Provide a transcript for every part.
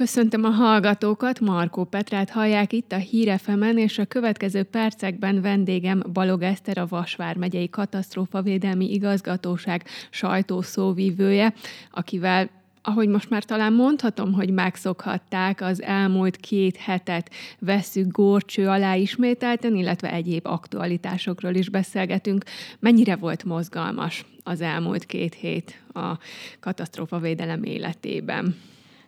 Köszöntöm a hallgatókat, Markó Petrát hallják itt a Hírefemen, és a következő percekben vendégem Balog Eszter, a Vasvár megyei katasztrófavédelmi igazgatóság sajtószóvívője, akivel ahogy most már talán mondhatom, hogy megszokhatták, az elmúlt két hetet veszük górcső alá ismételten, illetve egyéb aktualitásokról is beszélgetünk. Mennyire volt mozgalmas az elmúlt két hét a katasztrófavédelem életében?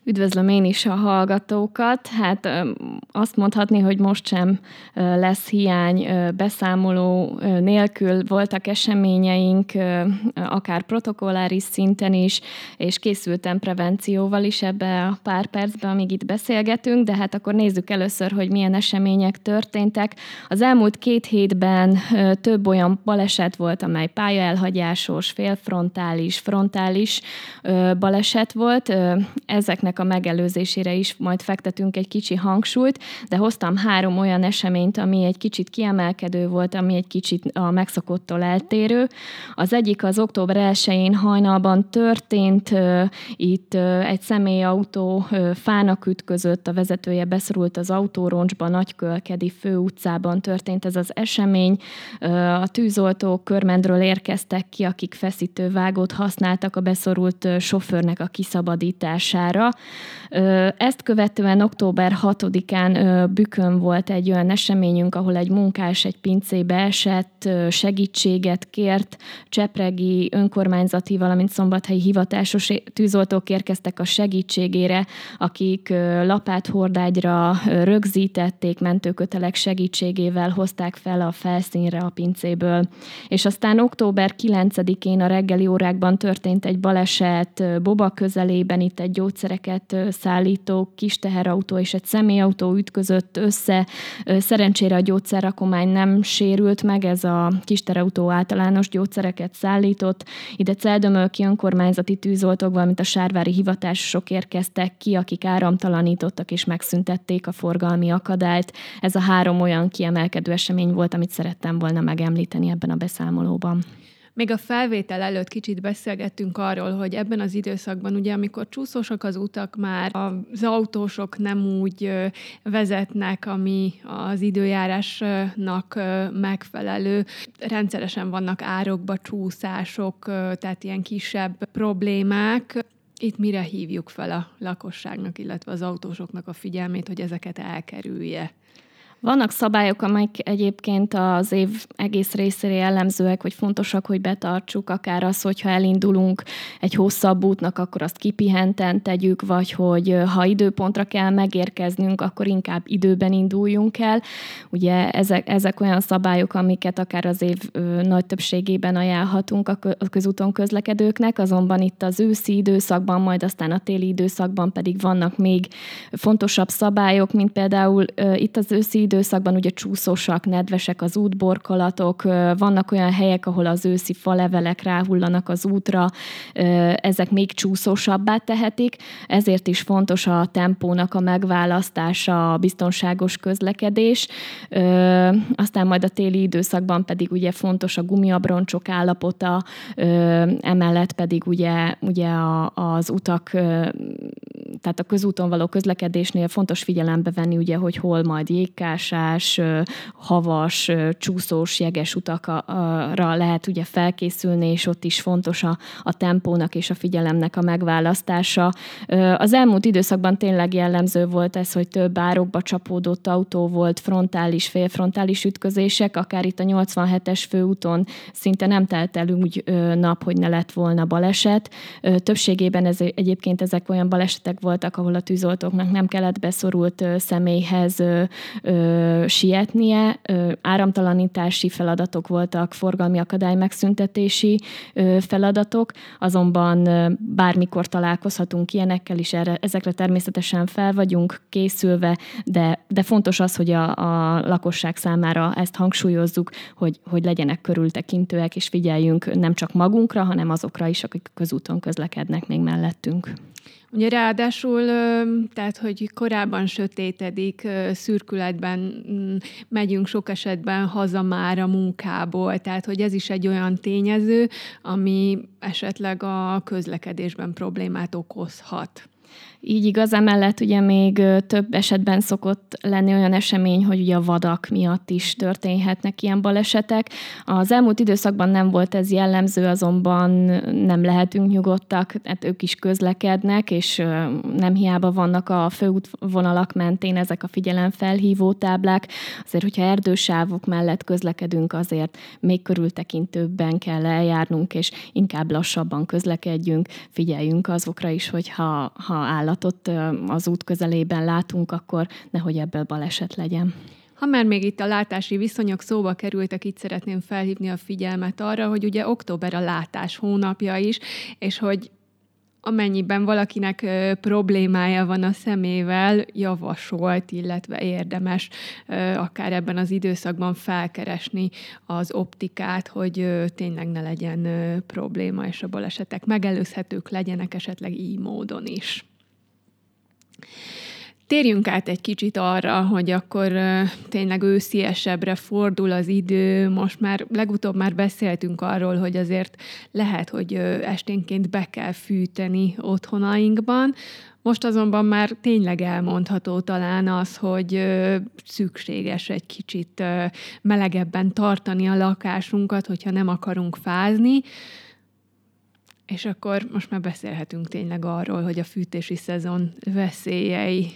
Üdvözlöm én is a hallgatókat. Hát azt mondhatni, hogy most sem lesz hiány beszámoló nélkül. Voltak eseményeink, akár protokolláris szinten is, és készültem prevencióval is ebbe a pár percbe, amíg itt beszélgetünk, de hát akkor nézzük először, hogy milyen események történtek. Az elmúlt két hétben több olyan baleset volt, amely pályaelhagyásos, félfrontális, frontális baleset volt. Ezeknek ennek a megelőzésére is majd fektetünk egy kicsi hangsúlyt, de hoztam három olyan eseményt, ami egy kicsit kiemelkedő volt, ami egy kicsit a megszokottól eltérő. Az egyik az október 1-én hajnalban történt, itt egy személyautó fának ütközött, a vezetője beszorult az autóroncsba, Nagykölkedi főutcában történt ez az esemény. A tűzoltók körmendről érkeztek ki, akik feszítővágót használtak a beszorult sofőrnek a kiszabadítására. Ezt követően október 6-án Bükön volt egy olyan eseményünk, ahol egy munkás egy pincébe esett, segítséget kért, Csepregi önkormányzati, valamint szombathelyi hivatásos tűzoltók érkeztek a segítségére, akik lapát hordágyra rögzítették, mentőkötelek segítségével hozták fel a felszínre a pincéből. És aztán október 9-én a reggeli órákban történt egy baleset Boba közelében, itt egy gyógyszereket gyermekeket szállító kis teherautó és egy személyautó ütközött össze. Szerencsére a gyógyszerrakomány nem sérült meg, ez a kis teherautó általános gyógyszereket szállított. Ide Celdömölki önkormányzati tűzoltók, valamint a sárvári hivatásosok érkeztek ki, akik áramtalanítottak és megszüntették a forgalmi akadályt. Ez a három olyan kiemelkedő esemény volt, amit szerettem volna megemlíteni ebben a beszámolóban. Még a felvétel előtt kicsit beszélgettünk arról, hogy ebben az időszakban, ugye, amikor csúszósak az utak, már az autósok nem úgy vezetnek, ami az időjárásnak megfelelő. Rendszeresen vannak árokba csúszások, tehát ilyen kisebb problémák. Itt mire hívjuk fel a lakosságnak, illetve az autósoknak a figyelmét, hogy ezeket elkerülje? Vannak szabályok, amelyek egyébként az év egész részére jellemzőek, hogy fontosak, hogy betartsuk, akár az, hogyha elindulunk egy hosszabb útnak, akkor azt kipihenten tegyük, vagy hogy ha időpontra kell megérkeznünk, akkor inkább időben induljunk el. Ugye ezek, ezek olyan szabályok, amiket akár az év nagy többségében ajánlhatunk a közúton közlekedőknek, azonban itt az őszi időszakban, majd aztán a téli időszakban pedig vannak még fontosabb szabályok, mint például itt az őszi időszakban ugye csúszósak, nedvesek az útborkolatok, vannak olyan helyek, ahol az őszi falevelek ráhullanak az útra, ezek még csúszósabbá tehetik, ezért is fontos a tempónak a megválasztása, a biztonságos közlekedés. Aztán majd a téli időszakban pedig ugye fontos a gumiabroncsok állapota, emellett pedig ugye, ugye az utak, tehát a közúton való közlekedésnél fontos figyelembe venni ugye, hogy hol majd jégkás, ásás, havas, csúszós, jeges utakra lehet ugye felkészülni, és ott is fontos a, a tempónak és a figyelemnek a megválasztása. Az elmúlt időszakban tényleg jellemző volt ez, hogy több árokba csapódott autó volt, frontális, félfrontális ütközések, akár itt a 87-es főúton szinte nem telt el úgy nap, hogy ne lett volna baleset. Többségében ez, egyébként ezek olyan balesetek voltak, ahol a tűzoltóknak nem kellett beszorult személyhez sietnie, áramtalanítási feladatok voltak, forgalmi akadály megszüntetési feladatok, azonban bármikor találkozhatunk ilyenekkel is, erre, ezekre természetesen fel vagyunk készülve, de, de fontos az, hogy a, a lakosság számára ezt hangsúlyozzuk, hogy, hogy legyenek körültekintőek, és figyeljünk nem csak magunkra, hanem azokra is, akik közúton közlekednek még mellettünk. Ugye ráadásul, tehát, hogy korábban sötétedik, szürkületben mm, megyünk sok esetben haza már a munkából, tehát, hogy ez is egy olyan tényező, ami esetleg a közlekedésben problémát okozhat. Így igaz, emellett ugye még több esetben szokott lenni olyan esemény, hogy ugye a vadak miatt is történhetnek ilyen balesetek. Az elmúlt időszakban nem volt ez jellemző, azonban nem lehetünk nyugodtak, tehát ők is közlekednek, és nem hiába vannak a főútvonalak mentén ezek a figyelemfelhívó táblák. Azért, hogyha erdősávok mellett közlekedünk, azért még körültekintőbben kell eljárnunk, és inkább lassabban közlekedjünk, figyeljünk azokra is, hogy ha, ha áll állatot az út közelében látunk, akkor nehogy ebből baleset legyen. Ha már még itt a látási viszonyok szóba kerültek, itt szeretném felhívni a figyelmet arra, hogy ugye október a látás hónapja is, és hogy amennyiben valakinek ö, problémája van a szemével, javasolt, illetve érdemes ö, akár ebben az időszakban felkeresni az optikát, hogy ö, tényleg ne legyen probléma, és a balesetek megelőzhetők legyenek esetleg így módon is. Térjünk át egy kicsit arra, hogy akkor tényleg ősziesebbre fordul az idő. Most már legutóbb már beszéltünk arról, hogy azért lehet, hogy esténként be kell fűteni otthonainkban. Most azonban már tényleg elmondható talán az, hogy szükséges egy kicsit melegebben tartani a lakásunkat, hogyha nem akarunk fázni. És akkor most már beszélhetünk tényleg arról, hogy a fűtési szezon veszélyei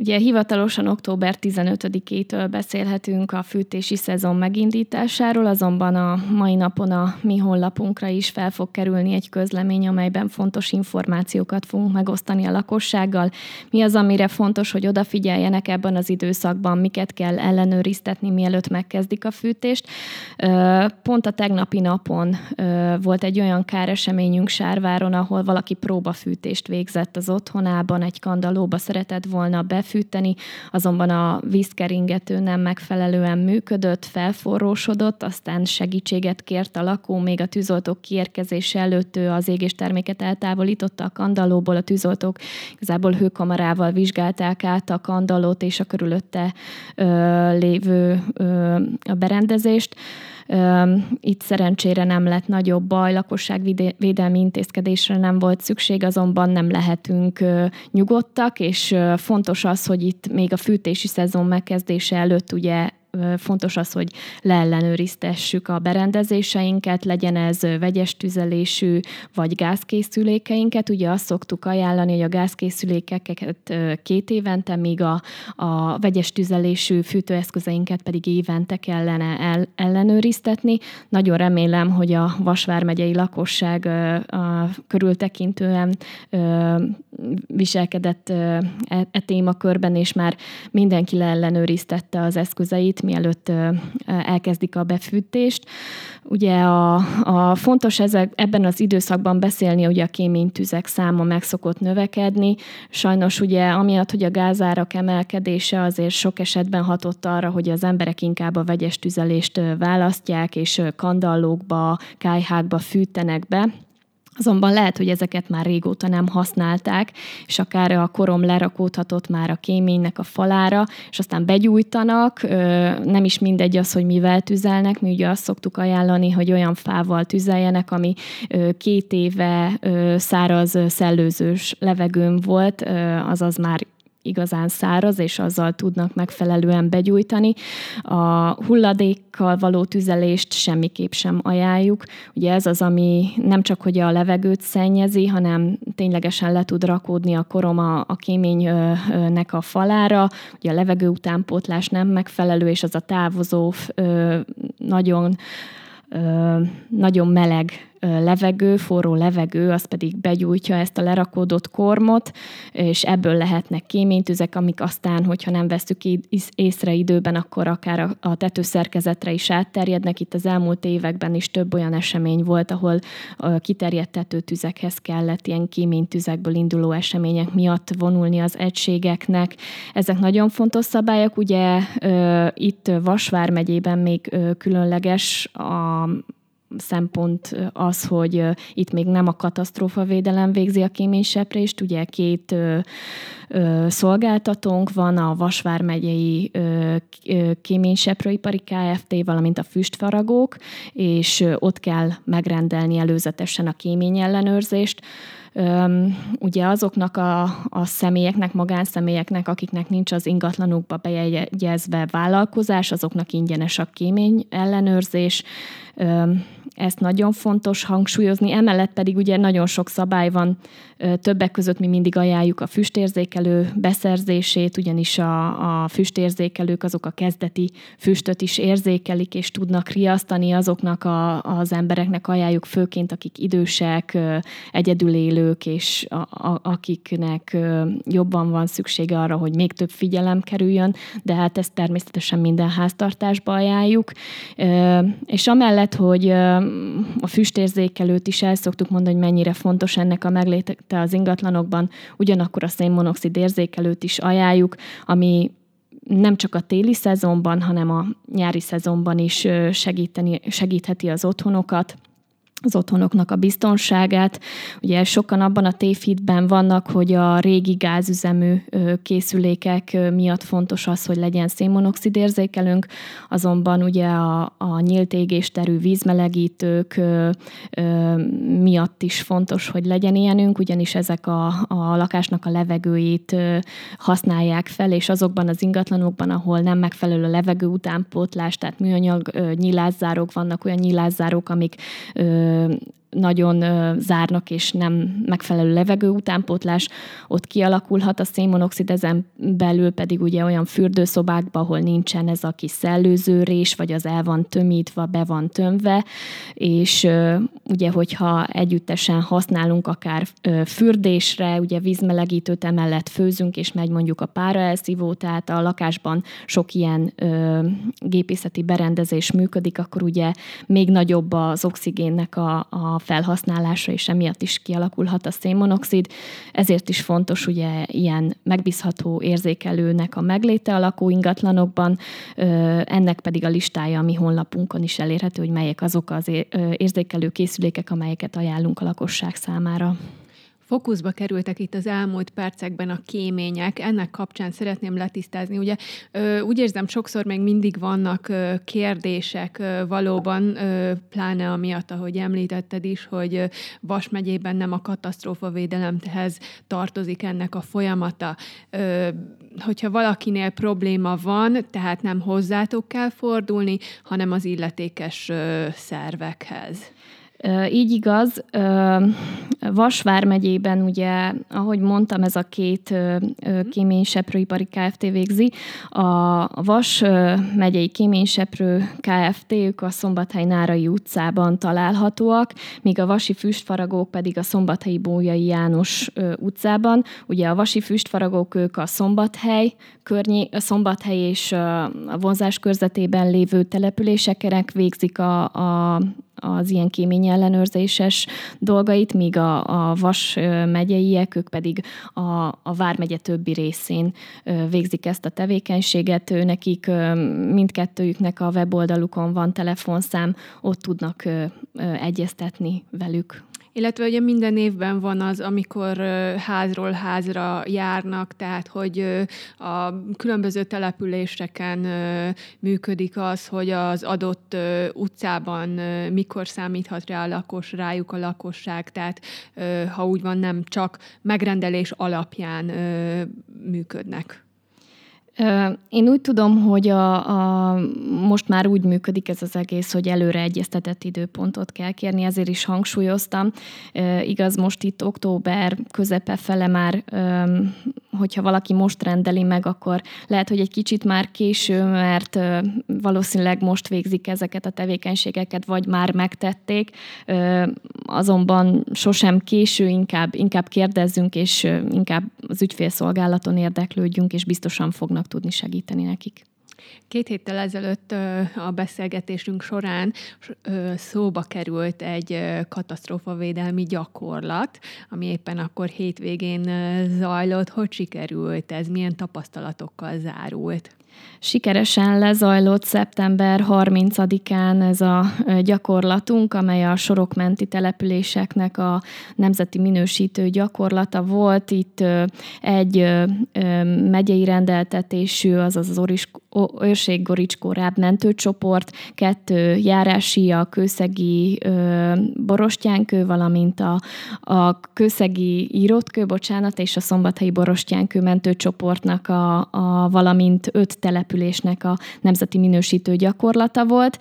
Ugye hivatalosan október 15-től beszélhetünk a fűtési szezon megindításáról, azonban a mai napon a mi honlapunkra is fel fog kerülni egy közlemény, amelyben fontos információkat fogunk megosztani a lakossággal. Mi az, amire fontos, hogy odafigyeljenek ebben az időszakban, miket kell ellenőriztetni, mielőtt megkezdik a fűtést. Pont a tegnapi napon volt egy olyan káreseményünk Sárváron, ahol valaki próbafűtést végzett az otthonában, egy kandalóba szeretett volna be befűteni, azonban a vízkeringető nem megfelelően működött, felforrósodott, aztán segítséget kért a lakó, még a tűzoltók kiérkezése előtt ő az égésterméket eltávolította a kandalóból, a tűzoltók igazából hőkamarával vizsgálták át a kandalót és a körülötte ö, lévő ö, a berendezést. Itt szerencsére nem lett nagyobb baj, lakosságvédelmi intézkedésre nem volt szükség, azonban nem lehetünk nyugodtak, és fontos az, hogy itt még a fűtési szezon megkezdése előtt ugye fontos az, hogy leellenőriztessük a berendezéseinket, legyen ez vegyes tüzelésű vagy gázkészülékeinket. Ugye azt szoktuk ajánlani, hogy a gázkészülékeket két évente, míg a, a vegyes tüzelésű fűtőeszközeinket pedig évente kellene el, ellenőriztetni. Nagyon remélem, hogy a Vasvár megyei lakosság a körültekintően viselkedett e, e témakörben, és már mindenki leellenőriztette az eszközeit, mielőtt elkezdik a befűtést. Ugye a, a fontos ezek, ebben az időszakban beszélni, hogy a kéménytüzek száma meg szokott növekedni. Sajnos ugye amiatt, hogy a gázárak emelkedése azért sok esetben hatott arra, hogy az emberek inkább a vegyes tüzelést választják, és kandallókba, kájhákba fűtenek be Azonban lehet, hogy ezeket már régóta nem használták, és akár a korom lerakódhatott már a kéménynek a falára, és aztán begyújtanak, nem is mindegy az, hogy mivel tüzelnek, mi ugye azt szoktuk ajánlani, hogy olyan fával tüzeljenek, ami két éve száraz szellőzős levegőn volt, azaz már igazán száraz, és azzal tudnak megfelelően begyújtani. A hulladékkal való tüzelést semmiképp sem ajánljuk. Ugye ez az, ami nem csak hogy a levegőt szennyezi, hanem ténylegesen le tud rakódni a korom a, a kéménynek a falára. Ugye a levegő utánpótlás nem megfelelő, és az a távozó nagyon nagyon meleg levegő, forró levegő, az pedig begyújtja ezt a lerakódott kormot, és ebből lehetnek kéménytüzek, amik aztán, hogyha nem vesztük észre időben, akkor akár a tetőszerkezetre is átterjednek. Itt az elmúlt években is több olyan esemény volt, ahol kiterjedt tetőtüzekhez kellett ilyen kéménytüzekből induló események miatt vonulni az egységeknek. Ezek nagyon fontos szabályok. Ugye itt Vasvár megyében még különleges a szempont az, hogy itt még nem a katasztrófavédelem végzi a kéményseprést, ugye két szolgáltatónk van, a Vasvár megyei kéményseprőipari Kft., valamint a füstfaragók, és ott kell megrendelni előzetesen a kémény ellenőrzést ugye azoknak a, a személyeknek, magánszemélyeknek, akiknek nincs az ingatlanukba bejegyezve vállalkozás, azoknak ingyenes a kémény ellenőrzés, ezt nagyon fontos hangsúlyozni, emellett pedig ugye nagyon sok szabály van, többek között mi mindig ajánljuk a füstérzékelő beszerzését, ugyanis a, a füstérzékelők azok a kezdeti füstöt is érzékelik, és tudnak riasztani azoknak a, az embereknek. Ajánljuk főként, akik idősek, egyedül élők, és a, a, akiknek jobban van szüksége arra, hogy még több figyelem kerüljön, de hát ezt természetesen minden háztartásba ajánljuk. És amellett, hogy a füstérzékelőt is el szoktuk mondani, hogy mennyire fontos ennek a megléte az ingatlanokban, ugyanakkor a szénmonoxid érzékelőt is ajánljuk, ami nem csak a téli szezonban, hanem a nyári szezonban is segíteni, segítheti az otthonokat az otthonoknak a biztonságát. Ugye sokan abban a tévhitben vannak, hogy a régi gázüzemű készülékek miatt fontos az, hogy legyen szénmonoxid érzékelőnk, azonban ugye a, a nyílt égésterű vízmelegítők miatt is fontos, hogy legyen ilyenünk, ugyanis ezek a, a lakásnak a levegőit használják fel, és azokban az ingatlanokban, ahol nem megfelelő a levegő utánpótlás, tehát műanyag nyilászárók vannak, olyan nyilászárók, amik Um. Nagyon zárnak és nem megfelelő levegő utánpótlás, ott kialakulhat a szénmonoxid, ezen belül pedig ugye olyan fürdőszobákban, ahol nincsen ez a kis szellőző rés, vagy az el van tömítve, be van tömve, és ugye, hogyha együttesen használunk akár fürdésre, ugye vízmelegítőt emellett főzünk, és megy mondjuk a páraelszívó, tehát a lakásban sok ilyen gépészeti berendezés működik, akkor ugye még nagyobb az oxigénnek a, a felhasználása, és emiatt is kialakulhat a szénmonoxid. Ezért is fontos ugye ilyen megbízható érzékelőnek a megléte a lakóingatlanokban, ennek pedig a listája a mi honlapunkon is elérhető, hogy melyek azok az érzékelő készülékek, amelyeket ajánlunk a lakosság számára. Fókuszba kerültek itt az elmúlt percekben a kémények, ennek kapcsán szeretném letisztázni. Ugye úgy érzem, sokszor még mindig vannak kérdések valóban, pláne amiatt, ahogy említetted is, hogy Vas megyében nem a katasztrófavédelemhez tartozik ennek a folyamata. Hogyha valakinél probléma van, tehát nem hozzátok kell fordulni, hanem az illetékes szervekhez. Így igaz, Vasvár megyében ugye, ahogy mondtam, ez a két kéményseprőipari Kft. végzi. A Vas megyei kéményseprő Kft. ők a Szombathely Nárai utcában találhatóak, míg a Vasi füstfaragók pedig a Szombathelyi Bójai János utcában. Ugye a Vasi füstfaragók ők a Szombathely, környé, a Szombathely és a vonzás körzetében lévő településeken végzik a, a az ilyen kémény ellenőrzéses dolgait, míg a, a Vas megyeiek, ők pedig a, a Vármegye többi részén végzik ezt a tevékenységet. Nekik mindkettőjüknek a weboldalukon van telefonszám, ott tudnak egyeztetni velük illetve ugye minden évben van az, amikor házról házra járnak, tehát hogy a különböző településeken működik az, hogy az adott utcában mikor számíthat rá a lakos, rájuk a lakosság, tehát ha úgy van, nem csak megrendelés alapján működnek. Én úgy tudom, hogy a, a, most már úgy működik ez az egész, hogy előre egyeztetett időpontot kell kérni, ezért is hangsúlyoztam. Igaz, most itt október közepe fele már, hogyha valaki most rendeli meg, akkor lehet, hogy egy kicsit már késő, mert valószínűleg most végzik ezeket a tevékenységeket, vagy már megtették. Azonban sosem késő, inkább, inkább kérdezzünk, és inkább az ügyfélszolgálaton érdeklődjünk, és biztosan fognak tudni segíteni nekik. Két héttel ezelőtt a beszélgetésünk során szóba került egy katasztrófavédelmi gyakorlat, ami éppen akkor hétvégén zajlott. Hogy sikerült ez? Milyen tapasztalatokkal zárult? Sikeresen lezajlott szeptember 30-án ez a gyakorlatunk, amely a sorokmenti településeknek a nemzeti minősítő gyakorlata volt. Itt egy megyei rendeltetésű, azaz az Őrség Goricskó mentőcsoport, kettő járási, a kőszegi borostyánkő, valamint a, a kőszegi írótkő, bocsánat, és a szombathelyi borostyánkő mentőcsoportnak a, a valamint öt településnek a nemzeti minősítő gyakorlata volt.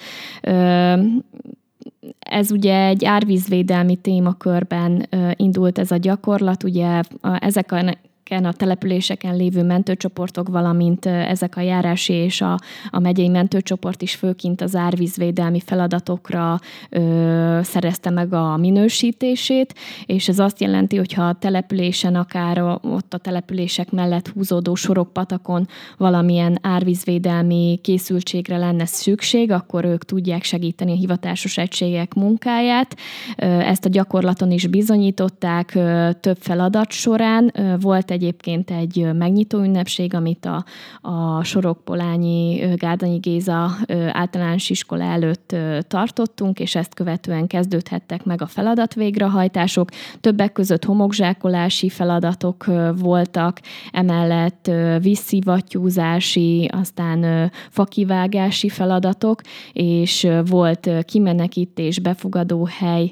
Ez ugye egy árvízvédelmi témakörben indult ez a gyakorlat, ugye ezek a ezeken a településeken lévő mentőcsoportok, valamint ezek a járási és a, a megyei mentőcsoport is főként az árvízvédelmi feladatokra ö, szerezte meg a minősítését, és ez azt jelenti, hogy ha a településen, akár ott a települések mellett húzódó sorokpatakon valamilyen árvízvédelmi készültségre lenne szükség, akkor ők tudják segíteni a hivatásos egységek munkáját. Ezt a gyakorlaton is bizonyították több feladat során. Volt egy egyébként egy megnyitó ünnepség, amit a, a Sorokpolányi Gárdanyi Géza általános iskola előtt tartottunk, és ezt követően kezdődhettek meg a feladat végrehajtások. Többek között homokzsákolási feladatok voltak, emellett vízszivattyúzási, aztán fakivágási feladatok, és volt kimenekítés, befogadó hely,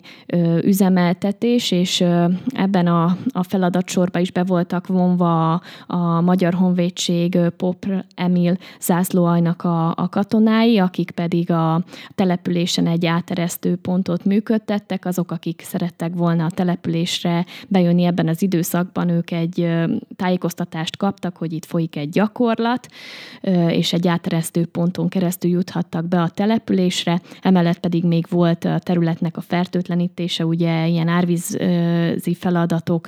üzemeltetés, és ebben a, a feladatsorban is be voltak vonva a, Magyar Honvédség Pop Emil zászlóajnak a, a katonái, akik pedig a településen egy áteresztő pontot működtettek, azok, akik szerettek volna a településre bejönni ebben az időszakban, ők egy tájékoztatást kaptak, hogy itt folyik egy gyakorlat, és egy áteresztő ponton keresztül juthattak be a településre, emellett pedig még volt a területnek a fertőtlenítése, ugye ilyen árvízi feladatok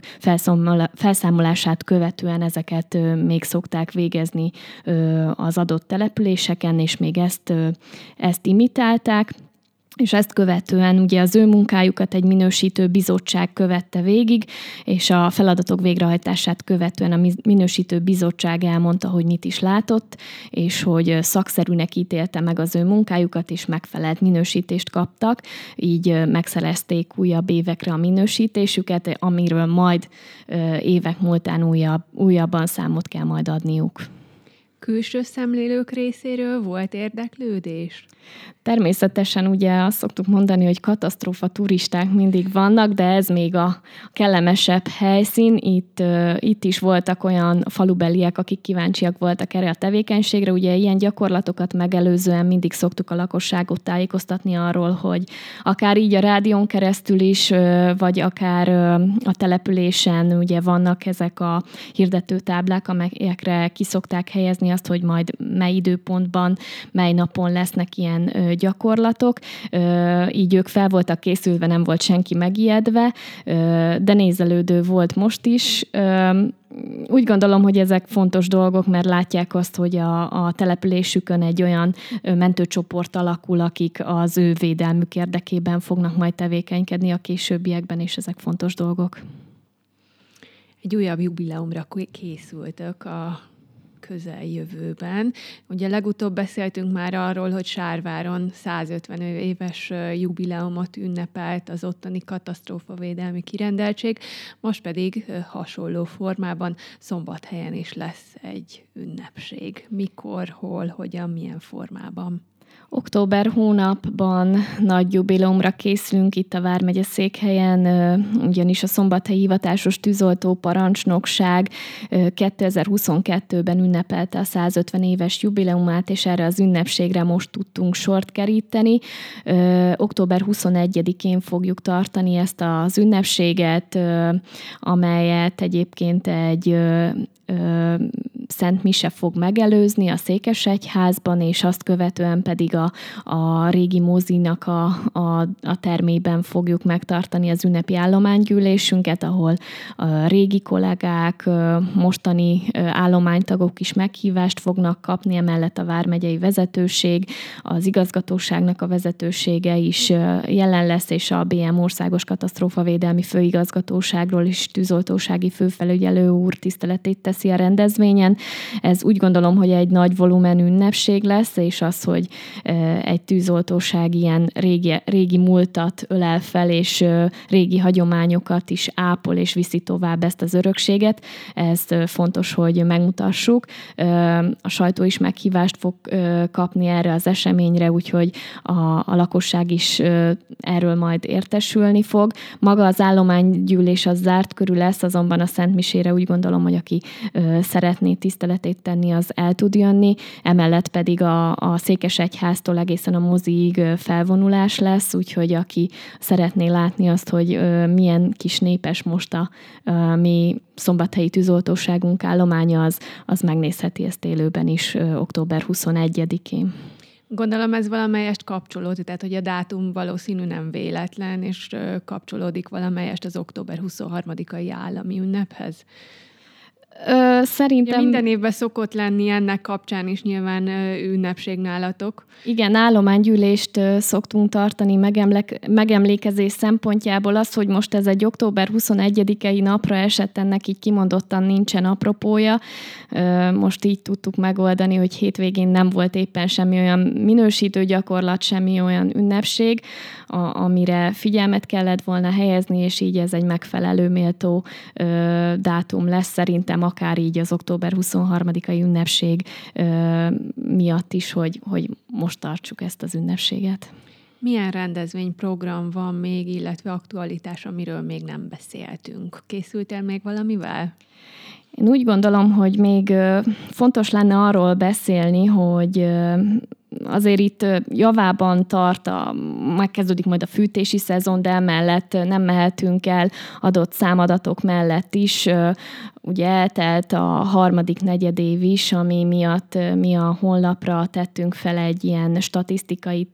felszámolását munkáját követően ezeket még szokták végezni az adott településeken, és még ezt, ezt imitálták és ezt követően ugye az ő munkájukat egy minősítő bizottság követte végig, és a feladatok végrehajtását követően a minősítő bizottság elmondta, hogy mit is látott, és hogy szakszerűnek ítélte meg az ő munkájukat, és megfelelt minősítést kaptak, így megszerezték újabb évekre a minősítésüket, amiről majd évek múltán újabb, újabban számot kell majd adniuk. Külső szemlélők részéről volt érdeklődés? Természetesen ugye azt szoktuk mondani, hogy katasztrófa turisták mindig vannak, de ez még a kellemesebb helyszín. Itt, itt is voltak olyan falubeliek, akik kíváncsiak voltak erre a tevékenységre. Ugye ilyen gyakorlatokat megelőzően mindig szoktuk a lakosságot tájékoztatni arról, hogy akár így a rádión keresztül is, vagy akár a településen ugye vannak ezek a hirdetőtáblák, amelyekre kiszokták helyezni azt, hogy majd mely időpontban, mely napon lesznek ilyen gyakorlatok, így ők fel voltak készülve, nem volt senki megijedve, de nézelődő volt most is úgy gondolom, hogy ezek fontos dolgok, mert látják azt, hogy a, a településükön egy olyan mentőcsoport alakul, akik az ő védelmük érdekében fognak majd tevékenykedni a későbbiekben, és ezek fontos dolgok. Egy újabb jubileumra készültök a közeljövőben. Ugye legutóbb beszéltünk már arról, hogy Sárváron 150 éves jubileumot ünnepelt az ottani katasztrófavédelmi kirendeltség, most pedig hasonló formában szombathelyen is lesz egy ünnepség. Mikor, hol, hogyan, milyen formában? Október hónapban nagy jubileumra készülünk itt a Vármegye székhelyen, ugyanis a Szombathelyi Hivatásos Tűzoltó Parancsnokság 2022-ben ünnepelte a 150 éves jubileumát, és erre az ünnepségre most tudtunk sort keríteni. Október 21-én fogjuk tartani ezt az ünnepséget, amelyet egyébként egy Szent Mise fog megelőzni a Székesegyházban, és azt követően pedig a, a régi mozinak a, a, a termében fogjuk megtartani az ünnepi állománygyűlésünket, ahol a régi kollégák, mostani állománytagok is meghívást fognak kapni, emellett a Vármegyei vezetőség, az igazgatóságnak a vezetősége is jelen lesz, és a BM Országos Katasztrófavédelmi Főigazgatóságról is tűzoltósági főfelügyelő úr tiszteletét teszi a rendezvényen, Ez úgy gondolom, hogy egy nagy volumenű ünnepség lesz, és az, hogy egy tűzoltóság ilyen régi, régi múltat ölel fel, és régi hagyományokat is ápol és viszi tovább ezt az örökséget, ez fontos, hogy megmutassuk. A sajtó is meghívást fog kapni erre az eseményre, úgyhogy a, a lakosság is erről majd értesülni fog. Maga az állománygyűlés az zárt körül lesz, azonban a Szent Misére úgy gondolom, hogy aki szeretné tiszteletét tenni, az el tud jönni. Emellett pedig a, a Székesegyháztól egészen a moziig felvonulás lesz, úgyhogy aki szeretné látni azt, hogy milyen kis népes most a, mi szombathelyi tűzoltóságunk állománya, az, az megnézheti ezt élőben is október 21-én. Gondolom ez valamelyest kapcsolódik, tehát hogy a dátum valószínű nem véletlen, és kapcsolódik valamelyest az október 23-ai állami ünnephez. Ö, szerintem... Ja, minden évben szokott lenni ennek kapcsán is nyilván ünnepség nálatok. Igen, állománygyűlést szoktunk tartani megemlek, megemlékezés szempontjából. Az, hogy most ez egy október 21-i napra esett, ennek így kimondottan nincsen apropója. Most így tudtuk megoldani, hogy hétvégén nem volt éppen semmi olyan minősítő gyakorlat, semmi olyan ünnepség, a, amire figyelmet kellett volna helyezni, és így ez egy megfelelő méltó dátum lesz szerintem akár így az október 23-ai ünnepség miatt is, hogy, hogy most tartsuk ezt az ünnepséget. Milyen rendezvényprogram van még, illetve aktualitás, amiről még nem beszéltünk? Készültél még valamivel? Én úgy gondolom, hogy még fontos lenne arról beszélni, hogy azért itt javában tart, a, megkezdődik majd a fűtési szezon, de emellett nem mehetünk el adott számadatok mellett is ugye eltelt a harmadik negyedév is, ami miatt mi a honlapra tettünk fel egy ilyen statisztikai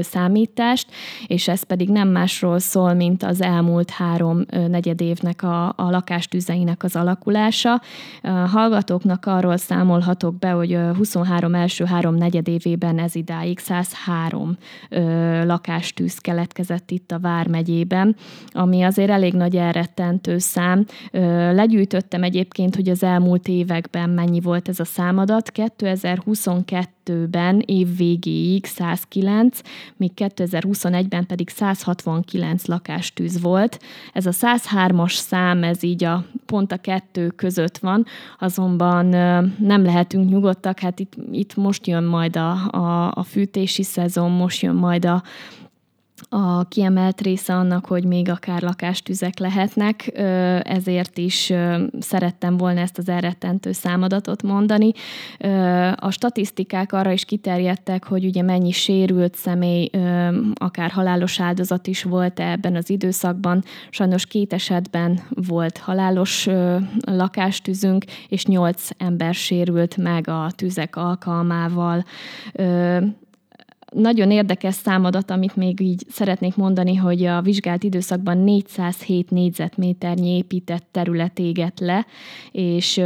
számítást, és ez pedig nem másról szól, mint az elmúlt három negyedévnek a, a lakástüzeinek az alakulása. A hallgatóknak arról számolhatok be, hogy 23 első három negyedévében ez idáig 103 lakástűz keletkezett itt a Vármegyében, ami azért elég nagy elrettentő szám. Legyűjtöttem egy egyébként, hogy az elmúlt években mennyi volt ez a számadat. 2022-ben év végéig 109, míg 2021-ben pedig 169 lakástűz volt. Ez a 103-as szám, ez így a pont a kettő között van, azonban nem lehetünk nyugodtak, hát itt, itt most jön majd a, a, a fűtési szezon, most jön majd a, a kiemelt része annak, hogy még akár lakástüzek lehetnek, ezért is szerettem volna ezt az elrettentő számadatot mondani. A statisztikák arra is kiterjedtek, hogy ugye mennyi sérült személy, akár halálos áldozat is volt ebben az időszakban. Sajnos két esetben volt halálos lakástüzünk, és nyolc ember sérült meg a tüzek alkalmával nagyon érdekes számadat, amit még így szeretnék mondani, hogy a vizsgált időszakban 407 négyzetméternyi épített terület éget le, és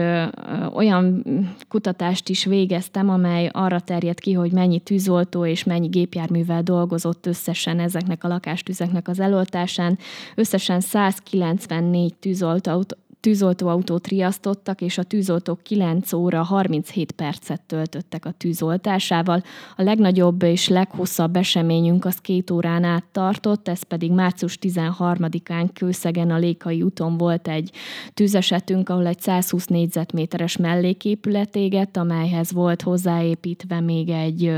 olyan kutatást is végeztem, amely arra terjed ki, hogy mennyi tűzoltó és mennyi gépjárművel dolgozott összesen ezeknek a lakástüzeknek az eloltásán. Összesen 194 tűzoltó, tűzoltóautót riasztottak, és a tűzoltók 9 óra 37 percet töltöttek a tűzoltásával. A legnagyobb és leghosszabb eseményünk az két órán át tartott, ez pedig március 13-án Kőszegen a Lékai úton volt egy tűzesetünk, ahol egy 120 négyzetméteres melléképület égett, amelyhez volt hozzáépítve még egy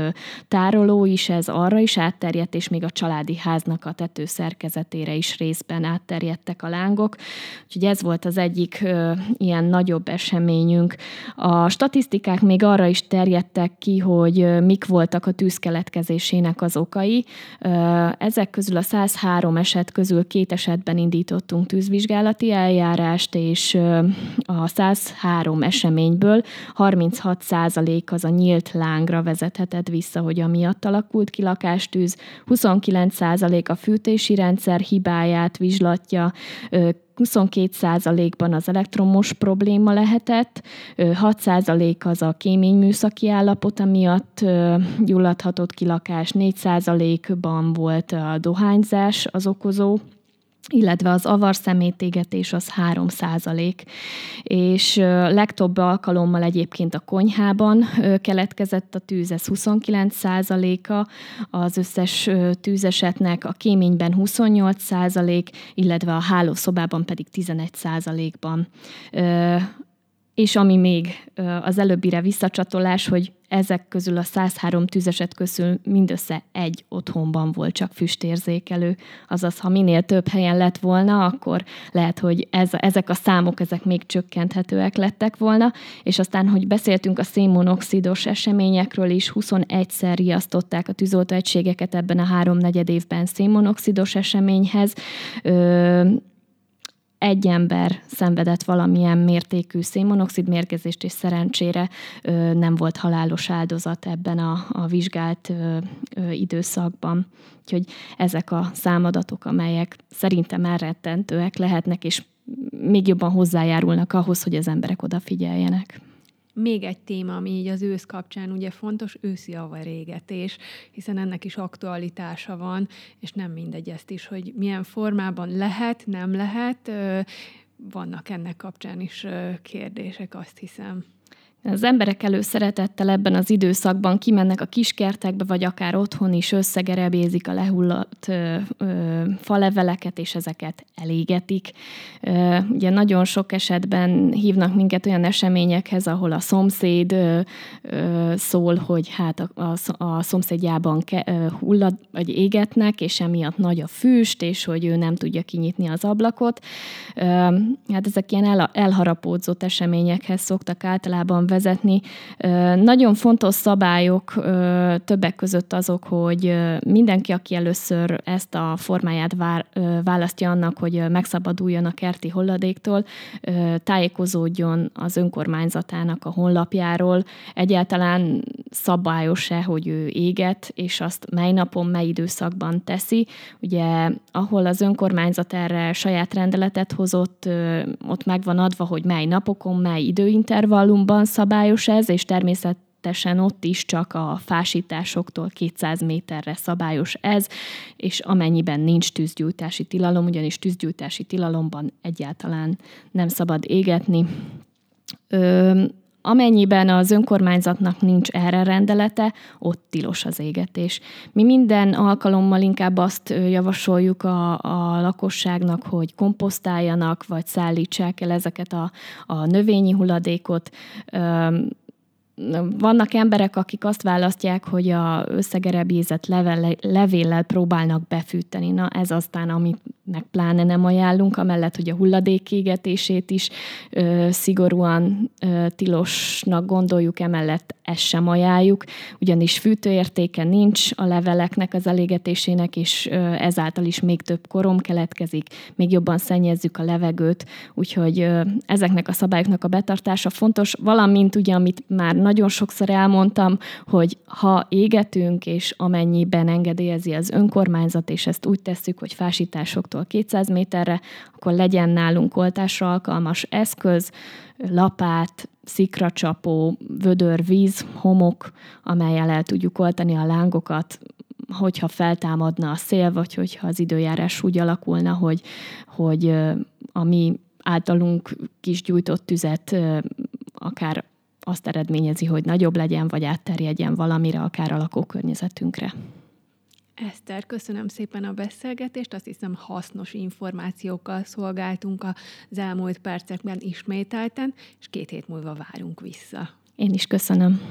tároló is, ez arra is átterjedt, és még a családi háznak a tetőszerkezetére is részben átterjedtek a lángok. Úgyhogy ez volt az egy egyik ö, ilyen nagyobb eseményünk. A statisztikák még arra is terjedtek ki, hogy ö, mik voltak a tűz keletkezésének az okai. Ö, ezek közül a 103 eset közül két esetben indítottunk tűzvizsgálati eljárást, és ö, a 103 eseményből 36 százalék az a nyílt lángra vezethetett vissza, hogy amiatt alakult ki lakástűz, 29 százalék a fűtési rendszer hibáját vizslatja, 22%-ban az elektromos probléma lehetett, 6% az a kéményműszaki állapot, amiatt gyulladhatott ki lakás, 4%-ban volt a dohányzás az okozó, illetve az avar szemétégetés az 3 százalék, és legtöbb alkalommal egyébként a konyhában keletkezett a tűz, ez 29 százaléka, az összes tűzesetnek a kéményben 28 százalék, illetve a hálószobában pedig 11 százalékban és ami még az előbbire visszacsatolás, hogy ezek közül a 103 tüzeset közül mindössze egy otthonban volt csak füstérzékelő. Azaz, ha minél több helyen lett volna, akkor lehet, hogy ez, ezek a számok ezek még csökkenthetőek lettek volna. És aztán, hogy beszéltünk a szénmonoxidos eseményekről is, 21-szer riasztották a tűzoltóegységeket ebben a háromnegyed évben szénmonoxidos eseményhez. Ö, egy ember szenvedett valamilyen mértékű szénmonoxid mérgezést, és szerencsére nem volt halálos áldozat ebben a, a vizsgált időszakban. Úgyhogy ezek a számadatok, amelyek szerintem elrettentőek lehetnek, és még jobban hozzájárulnak ahhoz, hogy az emberek odafigyeljenek. Még egy téma, ami így az ősz kapcsán ugye fontos, őszi avarégetés, hiszen ennek is aktualitása van, és nem mindegy ezt is, hogy milyen formában lehet, nem lehet, vannak ennek kapcsán is kérdések, azt hiszem. Az emberek előszeretettel ebben az időszakban kimennek a kiskertekbe, vagy akár otthon is összegerebézik a lehullott ö, ö, faleveleket, és ezeket elégetik. Ö, ugye nagyon sok esetben hívnak minket olyan eseményekhez, ahol a szomszéd ö, ö, szól, hogy hát a, a, a szomszédjában ke, ö, hullad, vagy égetnek, és emiatt nagy a füst, és hogy ő nem tudja kinyitni az ablakot. Ö, hát ezek ilyen el, elharapódzott eseményekhez szoktak általában vezetni. Nagyon fontos szabályok többek között azok, hogy mindenki, aki először ezt a formáját választja annak, hogy megszabaduljon a kerti hulladéktól, tájékozódjon az önkormányzatának a honlapjáról. Egyáltalán szabályos-e, hogy ő éget, és azt mely napon, mely időszakban teszi. Ugye, ahol az önkormányzat erre saját rendeletet hozott, ott meg van adva, hogy mely napokon, mely időintervallumban szabályos ez, és természetesen ott is csak a fásításoktól 200 méterre szabályos ez, és amennyiben nincs tűzgyújtási tilalom, ugyanis tűzgyújtási tilalomban egyáltalán nem szabad égetni. Amennyiben az önkormányzatnak nincs erre rendelete, ott tilos az égetés. Mi minden alkalommal inkább azt javasoljuk a, a lakosságnak, hogy komposztáljanak, vagy szállítsák el ezeket a, a növényi hulladékot. Vannak emberek, akik azt választják, hogy a összegerebézett levéllel próbálnak befűteni. Na ez aztán, amit meg pláne nem ajánlunk, amellett, hogy a hulladék égetését is ö, szigorúan ö, tilosnak gondoljuk, emellett ezt sem ajánljuk, ugyanis fűtőértéke nincs a leveleknek az elégetésének, és ezáltal is még több korom keletkezik, még jobban szennyezzük a levegőt, úgyhogy ezeknek a szabályoknak a betartása fontos, valamint ugye, amit már nagyon sokszor elmondtam, hogy ha égetünk, és amennyiben engedélyezi az önkormányzat, és ezt úgy tesszük, hogy fásításoktól 200 méterre, akkor legyen nálunk oltásra alkalmas eszköz, lapát, szikracsapó, vödör, víz, homok, amelyel el tudjuk oltani a lángokat, hogyha feltámadna a szél, vagy hogyha az időjárás úgy alakulna, hogy, hogy a mi általunk kis gyújtott tüzet akár azt eredményezi, hogy nagyobb legyen, vagy átterjedjen valamire, akár a lakókörnyezetünkre. Eszter, köszönöm szépen a beszélgetést, azt hiszem hasznos információkkal szolgáltunk az elmúlt percekben ismételten, és két hét múlva várunk vissza. Én is köszönöm.